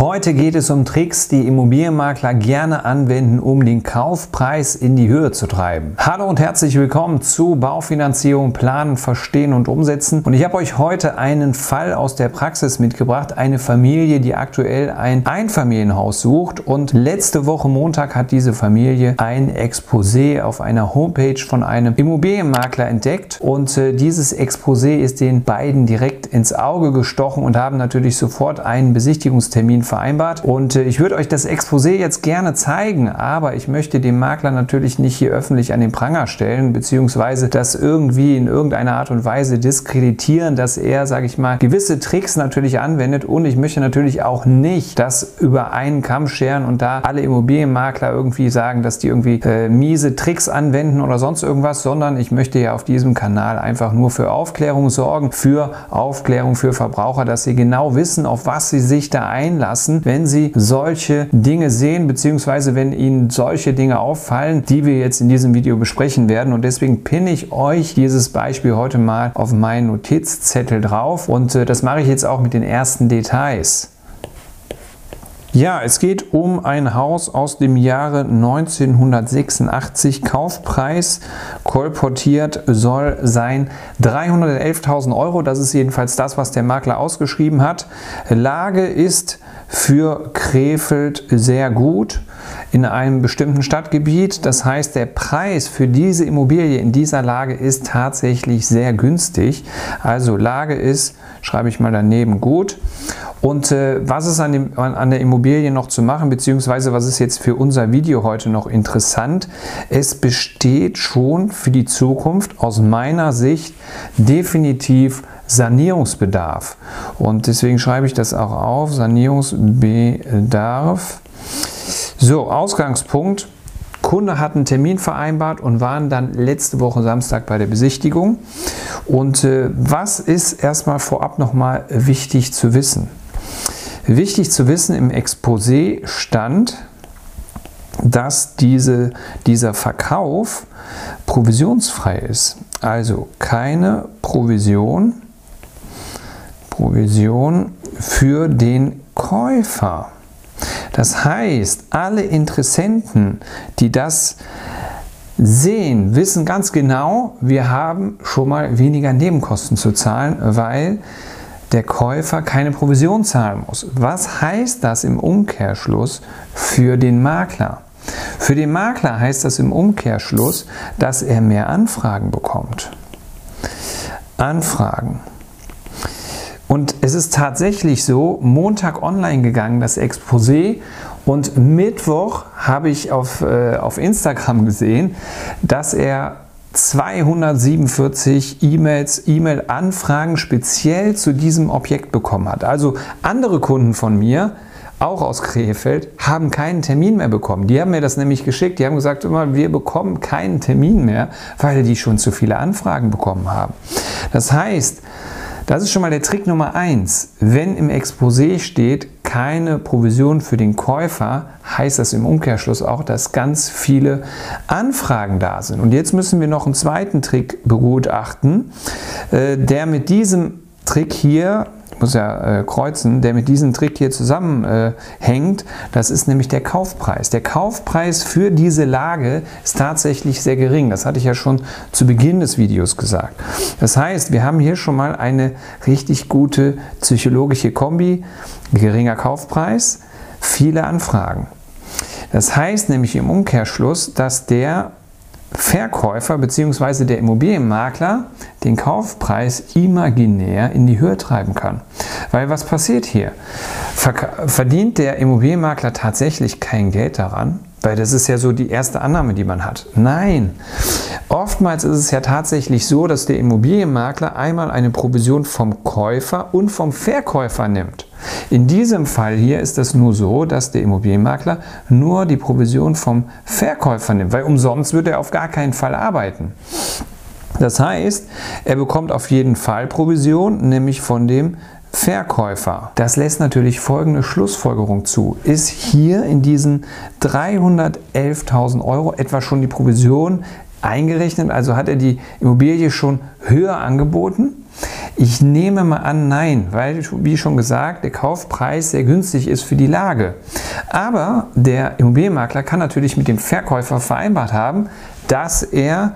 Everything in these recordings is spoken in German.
Heute geht es um Tricks, die Immobilienmakler gerne anwenden, um den Kaufpreis in die Höhe zu treiben. Hallo und herzlich willkommen zu Baufinanzierung, Planen, Verstehen und Umsetzen. Und ich habe euch heute einen Fall aus der Praxis mitgebracht. Eine Familie, die aktuell ein Einfamilienhaus sucht. Und letzte Woche Montag hat diese Familie ein Exposé auf einer Homepage von einem Immobilienmakler entdeckt. Und äh, dieses Exposé ist den beiden direkt ins Auge gestochen und haben natürlich sofort einen Besichtigungstermin Termin vereinbart. Und äh, ich würde euch das Exposé jetzt gerne zeigen, aber ich möchte den Makler natürlich nicht hier öffentlich an den Pranger stellen, beziehungsweise das irgendwie in irgendeiner Art und Weise diskreditieren, dass er, sage ich mal, gewisse Tricks natürlich anwendet. Und ich möchte natürlich auch nicht das über einen Kamm scheren und da alle Immobilienmakler irgendwie sagen, dass die irgendwie äh, miese Tricks anwenden oder sonst irgendwas, sondern ich möchte ja auf diesem Kanal einfach nur für Aufklärung sorgen, für Aufklärung für Verbraucher, dass sie genau wissen, auf was sie sich da einlassen lassen, wenn Sie solche Dinge sehen, beziehungsweise wenn Ihnen solche Dinge auffallen, die wir jetzt in diesem Video besprechen werden. Und deswegen pinne ich euch dieses Beispiel heute mal auf meinen Notizzettel drauf. Und äh, das mache ich jetzt auch mit den ersten Details. Ja, es geht um ein Haus aus dem Jahre 1986. Kaufpreis kolportiert soll sein 311.000 Euro. Das ist jedenfalls das, was der Makler ausgeschrieben hat. Lage ist für Krefeld sehr gut in einem bestimmten Stadtgebiet. Das heißt, der Preis für diese Immobilie in dieser Lage ist tatsächlich sehr günstig. Also Lage ist, schreibe ich mal daneben, gut. Und äh, was ist an, dem, an, an, der Immobilie noch zu machen, beziehungsweise was ist jetzt für unser Video heute noch interessant? Es besteht schon für die Zukunft aus meiner Sicht definitiv Sanierungsbedarf. Und deswegen schreibe ich das auch auf, Sanierungsbedarf. So, Ausgangspunkt. Kunde hat einen Termin vereinbart und waren dann letzte Woche Samstag bei der Besichtigung. Und äh, was ist erstmal vorab nochmal wichtig zu wissen? Wichtig zu wissen, im Exposé stand, dass diese, dieser Verkauf provisionsfrei ist. Also keine Provision, Provision für den Käufer. Das heißt, alle Interessenten, die das sehen, wissen ganz genau, wir haben schon mal weniger Nebenkosten zu zahlen, weil der Käufer keine Provision zahlen muss. Was heißt das im Umkehrschluss für den Makler? Für den Makler heißt das im Umkehrschluss, dass er mehr Anfragen bekommt. Anfragen. Und es ist tatsächlich so, Montag online gegangen, das Exposé. Und Mittwoch habe ich auf, äh, auf Instagram gesehen, dass er 247 E-Mails, E-Mail-Anfragen speziell zu diesem Objekt bekommen hat. Also andere Kunden von mir, auch aus Krefeld, haben keinen Termin mehr bekommen. Die haben mir das nämlich geschickt. Die haben gesagt, immer, wir bekommen keinen Termin mehr, weil die schon zu viele Anfragen bekommen haben. Das heißt, das ist schon mal der Trick Nummer eins. Wenn im Exposé steht, keine Provision für den Käufer, heißt das im Umkehrschluss auch, dass ganz viele Anfragen da sind. Und jetzt müssen wir noch einen zweiten Trick begutachten, äh, der mit diesem Trick hier muss ja äh, kreuzen, der mit diesem Trick hier zusammenhängt. Äh, das ist nämlich der Kaufpreis. Der Kaufpreis für diese Lage ist tatsächlich sehr gering. Das hatte ich ja schon zu Beginn des Videos gesagt. Das heißt, wir haben hier schon mal eine richtig gute psychologische Kombi. Geringer Kaufpreis, viele Anfragen. Das heißt nämlich im Umkehrschluss, dass der Verkäufer bzw. der Immobilienmakler den Kaufpreis imaginär in die Höhe treiben kann. Weil was passiert hier? Verdient der Immobilienmakler tatsächlich kein Geld daran? Weil das ist ja so die erste Annahme, die man hat. Nein. Oftmals ist es ja tatsächlich so, dass der Immobilienmakler einmal eine Provision vom Käufer und vom Verkäufer nimmt. In diesem Fall hier ist es nur so, dass der Immobilienmakler nur die Provision vom Verkäufer nimmt, weil umsonst würde er auf gar keinen Fall arbeiten. Das heißt, er bekommt auf jeden Fall Provision, nämlich von dem Verkäufer. Das lässt natürlich folgende Schlussfolgerung zu. Ist hier in diesen 311.000 Euro etwa schon die Provision eingerechnet, also hat er die Immobilie schon höher angeboten? Ich nehme mal an, nein, weil, wie schon gesagt, der Kaufpreis sehr günstig ist für die Lage. Aber der Immobilienmakler kann natürlich mit dem Verkäufer vereinbart haben, dass er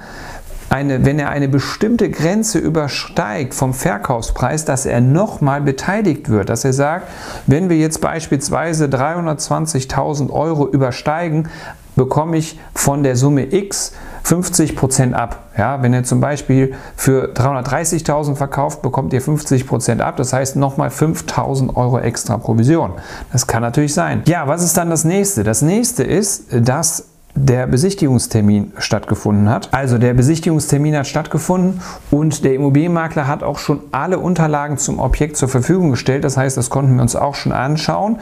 eine, wenn er eine bestimmte Grenze übersteigt vom Verkaufspreis, dass er nochmal beteiligt wird. Dass er sagt, wenn wir jetzt beispielsweise 320.000 Euro übersteigen, bekomme ich von der Summe X 50 Prozent ab. Ja, wenn ihr zum Beispiel für 330.000 verkauft, bekommt ihr 50 Prozent ab. Das heißt nochmal 5.000 Euro extra Provision. Das kann natürlich sein. Ja, was ist dann das nächste? Das nächste ist, dass der Besichtigungstermin stattgefunden hat. Also der Besichtigungstermin hat stattgefunden und der Immobilienmakler hat auch schon alle Unterlagen zum Objekt zur Verfügung gestellt. Das heißt, das konnten wir uns auch schon anschauen.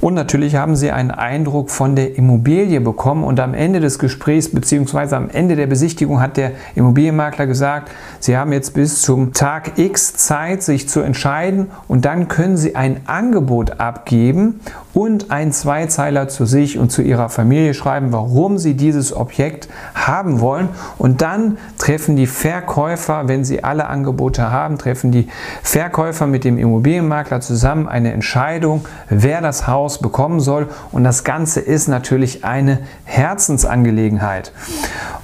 Und natürlich haben Sie einen Eindruck von der Immobilie bekommen. Und am Ende des Gesprächs bzw. am Ende der Besichtigung hat der Immobilienmakler gesagt, Sie haben jetzt bis zum Tag X Zeit, sich zu entscheiden und dann können Sie ein Angebot abgeben und einen Zweizeiler zu sich und zu Ihrer Familie schreiben, warum sie dieses Objekt haben wollen. Und dann treffen die Verkäufer, wenn sie alle Angebote haben, treffen die Verkäufer mit dem Immobilienmakler zusammen eine Entscheidung, wer das Haus bekommen soll. Und das Ganze ist natürlich eine Herzensangelegenheit.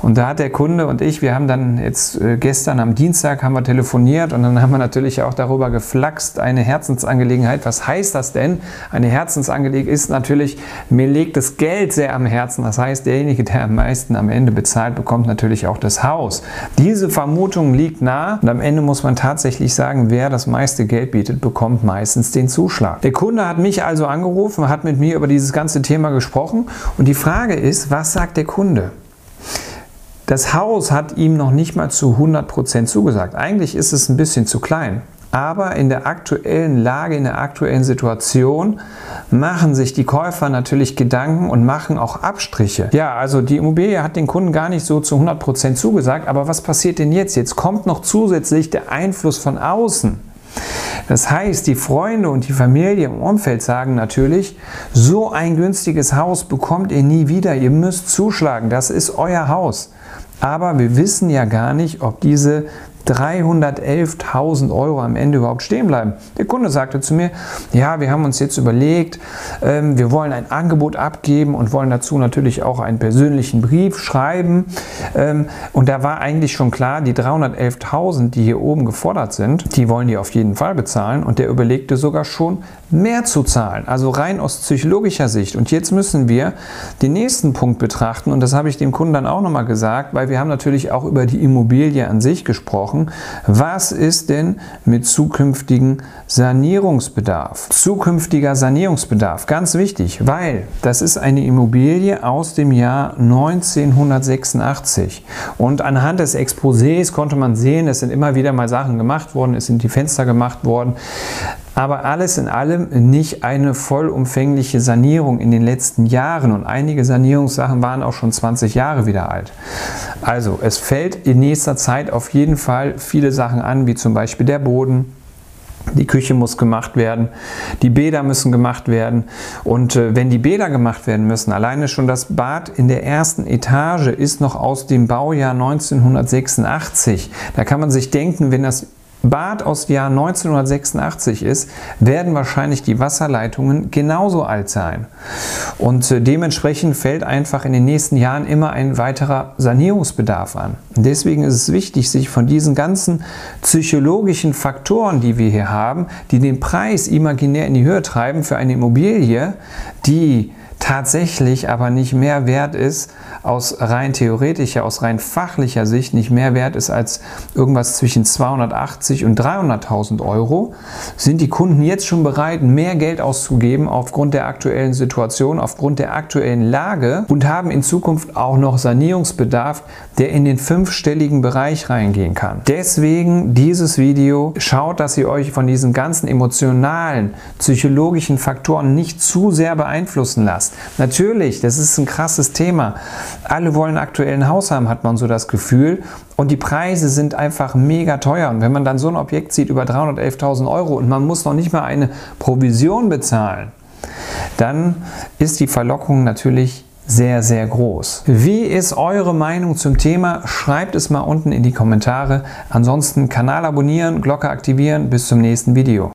Und da hat der Kunde und ich, wir haben dann jetzt äh, gestern am Dienstag haben wir telefoniert und dann haben wir natürlich auch darüber geflaxt, eine Herzensangelegenheit. Was heißt das denn? Eine Herzensangelegenheit ist natürlich, mir legt das Geld sehr am Herzen. Das heißt, der derjenige, der am meisten am Ende bezahlt, bekommt natürlich auch das Haus. Diese Vermutung liegt nah und am Ende muss man tatsächlich sagen, wer das meiste Geld bietet, bekommt meistens den Zuschlag. Der Kunde hat mich also angerufen, hat mit mir über dieses ganze Thema gesprochen und die Frage ist, was sagt der Kunde? Das Haus hat ihm noch nicht mal zu 100% zugesagt. Eigentlich ist es ein bisschen zu klein. Aber in der aktuellen Lage, in der aktuellen Situation machen sich die Käufer natürlich Gedanken und machen auch Abstriche. Ja, also die Immobilie hat den Kunden gar nicht so zu 100% zugesagt, aber was passiert denn jetzt? Jetzt kommt noch zusätzlich der Einfluss von außen. Das heißt, die Freunde und die Familie im Umfeld sagen natürlich, so ein günstiges Haus bekommt ihr nie wieder, ihr müsst zuschlagen, das ist euer Haus. Aber wir wissen ja gar nicht, ob diese 311.000 Euro am Ende überhaupt stehen bleiben. Der Kunde sagte zu mir, ja, wir haben uns jetzt überlegt, ähm, wir wollen ein Angebot abgeben und wollen dazu natürlich auch einen persönlichen Brief schreiben. Ähm, und da war eigentlich schon klar, die 311.000, die hier oben gefordert sind, die wollen die auf jeden Fall bezahlen. Und der überlegte sogar schon, mehr zu zahlen. Also rein aus psychologischer Sicht. Und jetzt müssen wir den nächsten Punkt betrachten. Und das habe ich dem Kunden dann auch nochmal gesagt, weil wir haben natürlich auch über die Immobilie an sich gesprochen. Was ist denn mit zukünftigen Sanierungsbedarf? Zukünftiger Sanierungsbedarf, ganz wichtig, weil das ist eine Immobilie aus dem Jahr 1986. Und anhand des Exposés konnte man sehen, es sind immer wieder mal Sachen gemacht worden, es sind die Fenster gemacht worden aber alles in allem nicht eine vollumfängliche Sanierung in den letzten Jahren und einige Sanierungssachen waren auch schon 20 Jahre wieder alt. Also es fällt in nächster Zeit auf jeden Fall viele Sachen an, wie zum Beispiel der Boden, die Küche muss gemacht werden, die Bäder müssen gemacht werden. Und äh, wenn die Bäder gemacht werden müssen, alleine schon das Bad in der ersten Etage ist noch aus dem Baujahr 1986. Da kann man sich denken, wenn das Bad aus dem Jahr 1986 ist, werden wahrscheinlich die Wasserleitungen genauso alt sein. Und äh, dementsprechend fällt einfach in den nächsten Jahren immer ein weiterer Sanierungsbedarf an. Und deswegen ist es wichtig, sich von diesen ganzen psychologischen Faktoren, die wir hier haben, die den Preis imaginär in die Höhe treiben für eine Immobilie, die tatsächlich aber nicht mehr wert ist, aus rein theoretischer, aus rein fachlicher Sicht nicht mehr wert ist als irgendwas zwischen 280 und 300.000 Euro, sind die Kunden jetzt schon bereit, mehr Geld auszugeben aufgrund der aktuellen Situation, aufgrund der aktuellen Lage und haben in Zukunft auch noch Sanierungsbedarf, der in den fünfstelligen Bereich reingehen kann. Deswegen dieses Video, schaut, dass ihr euch von diesen ganzen emotionalen, psychologischen Faktoren nicht zu sehr beeinflussen lasst. Natürlich, das ist ein krasses Thema. Alle wollen aktuell ein Haus haben, hat man so das Gefühl. Und die Preise sind einfach mega teuer. Und wenn man dann so ein Objekt sieht über 311.000 Euro und man muss noch nicht mal eine Provision bezahlen, dann ist die Verlockung natürlich sehr, sehr groß. Wie ist eure Meinung zum Thema? Schreibt es mal unten in die Kommentare. Ansonsten Kanal abonnieren, Glocke aktivieren. Bis zum nächsten Video.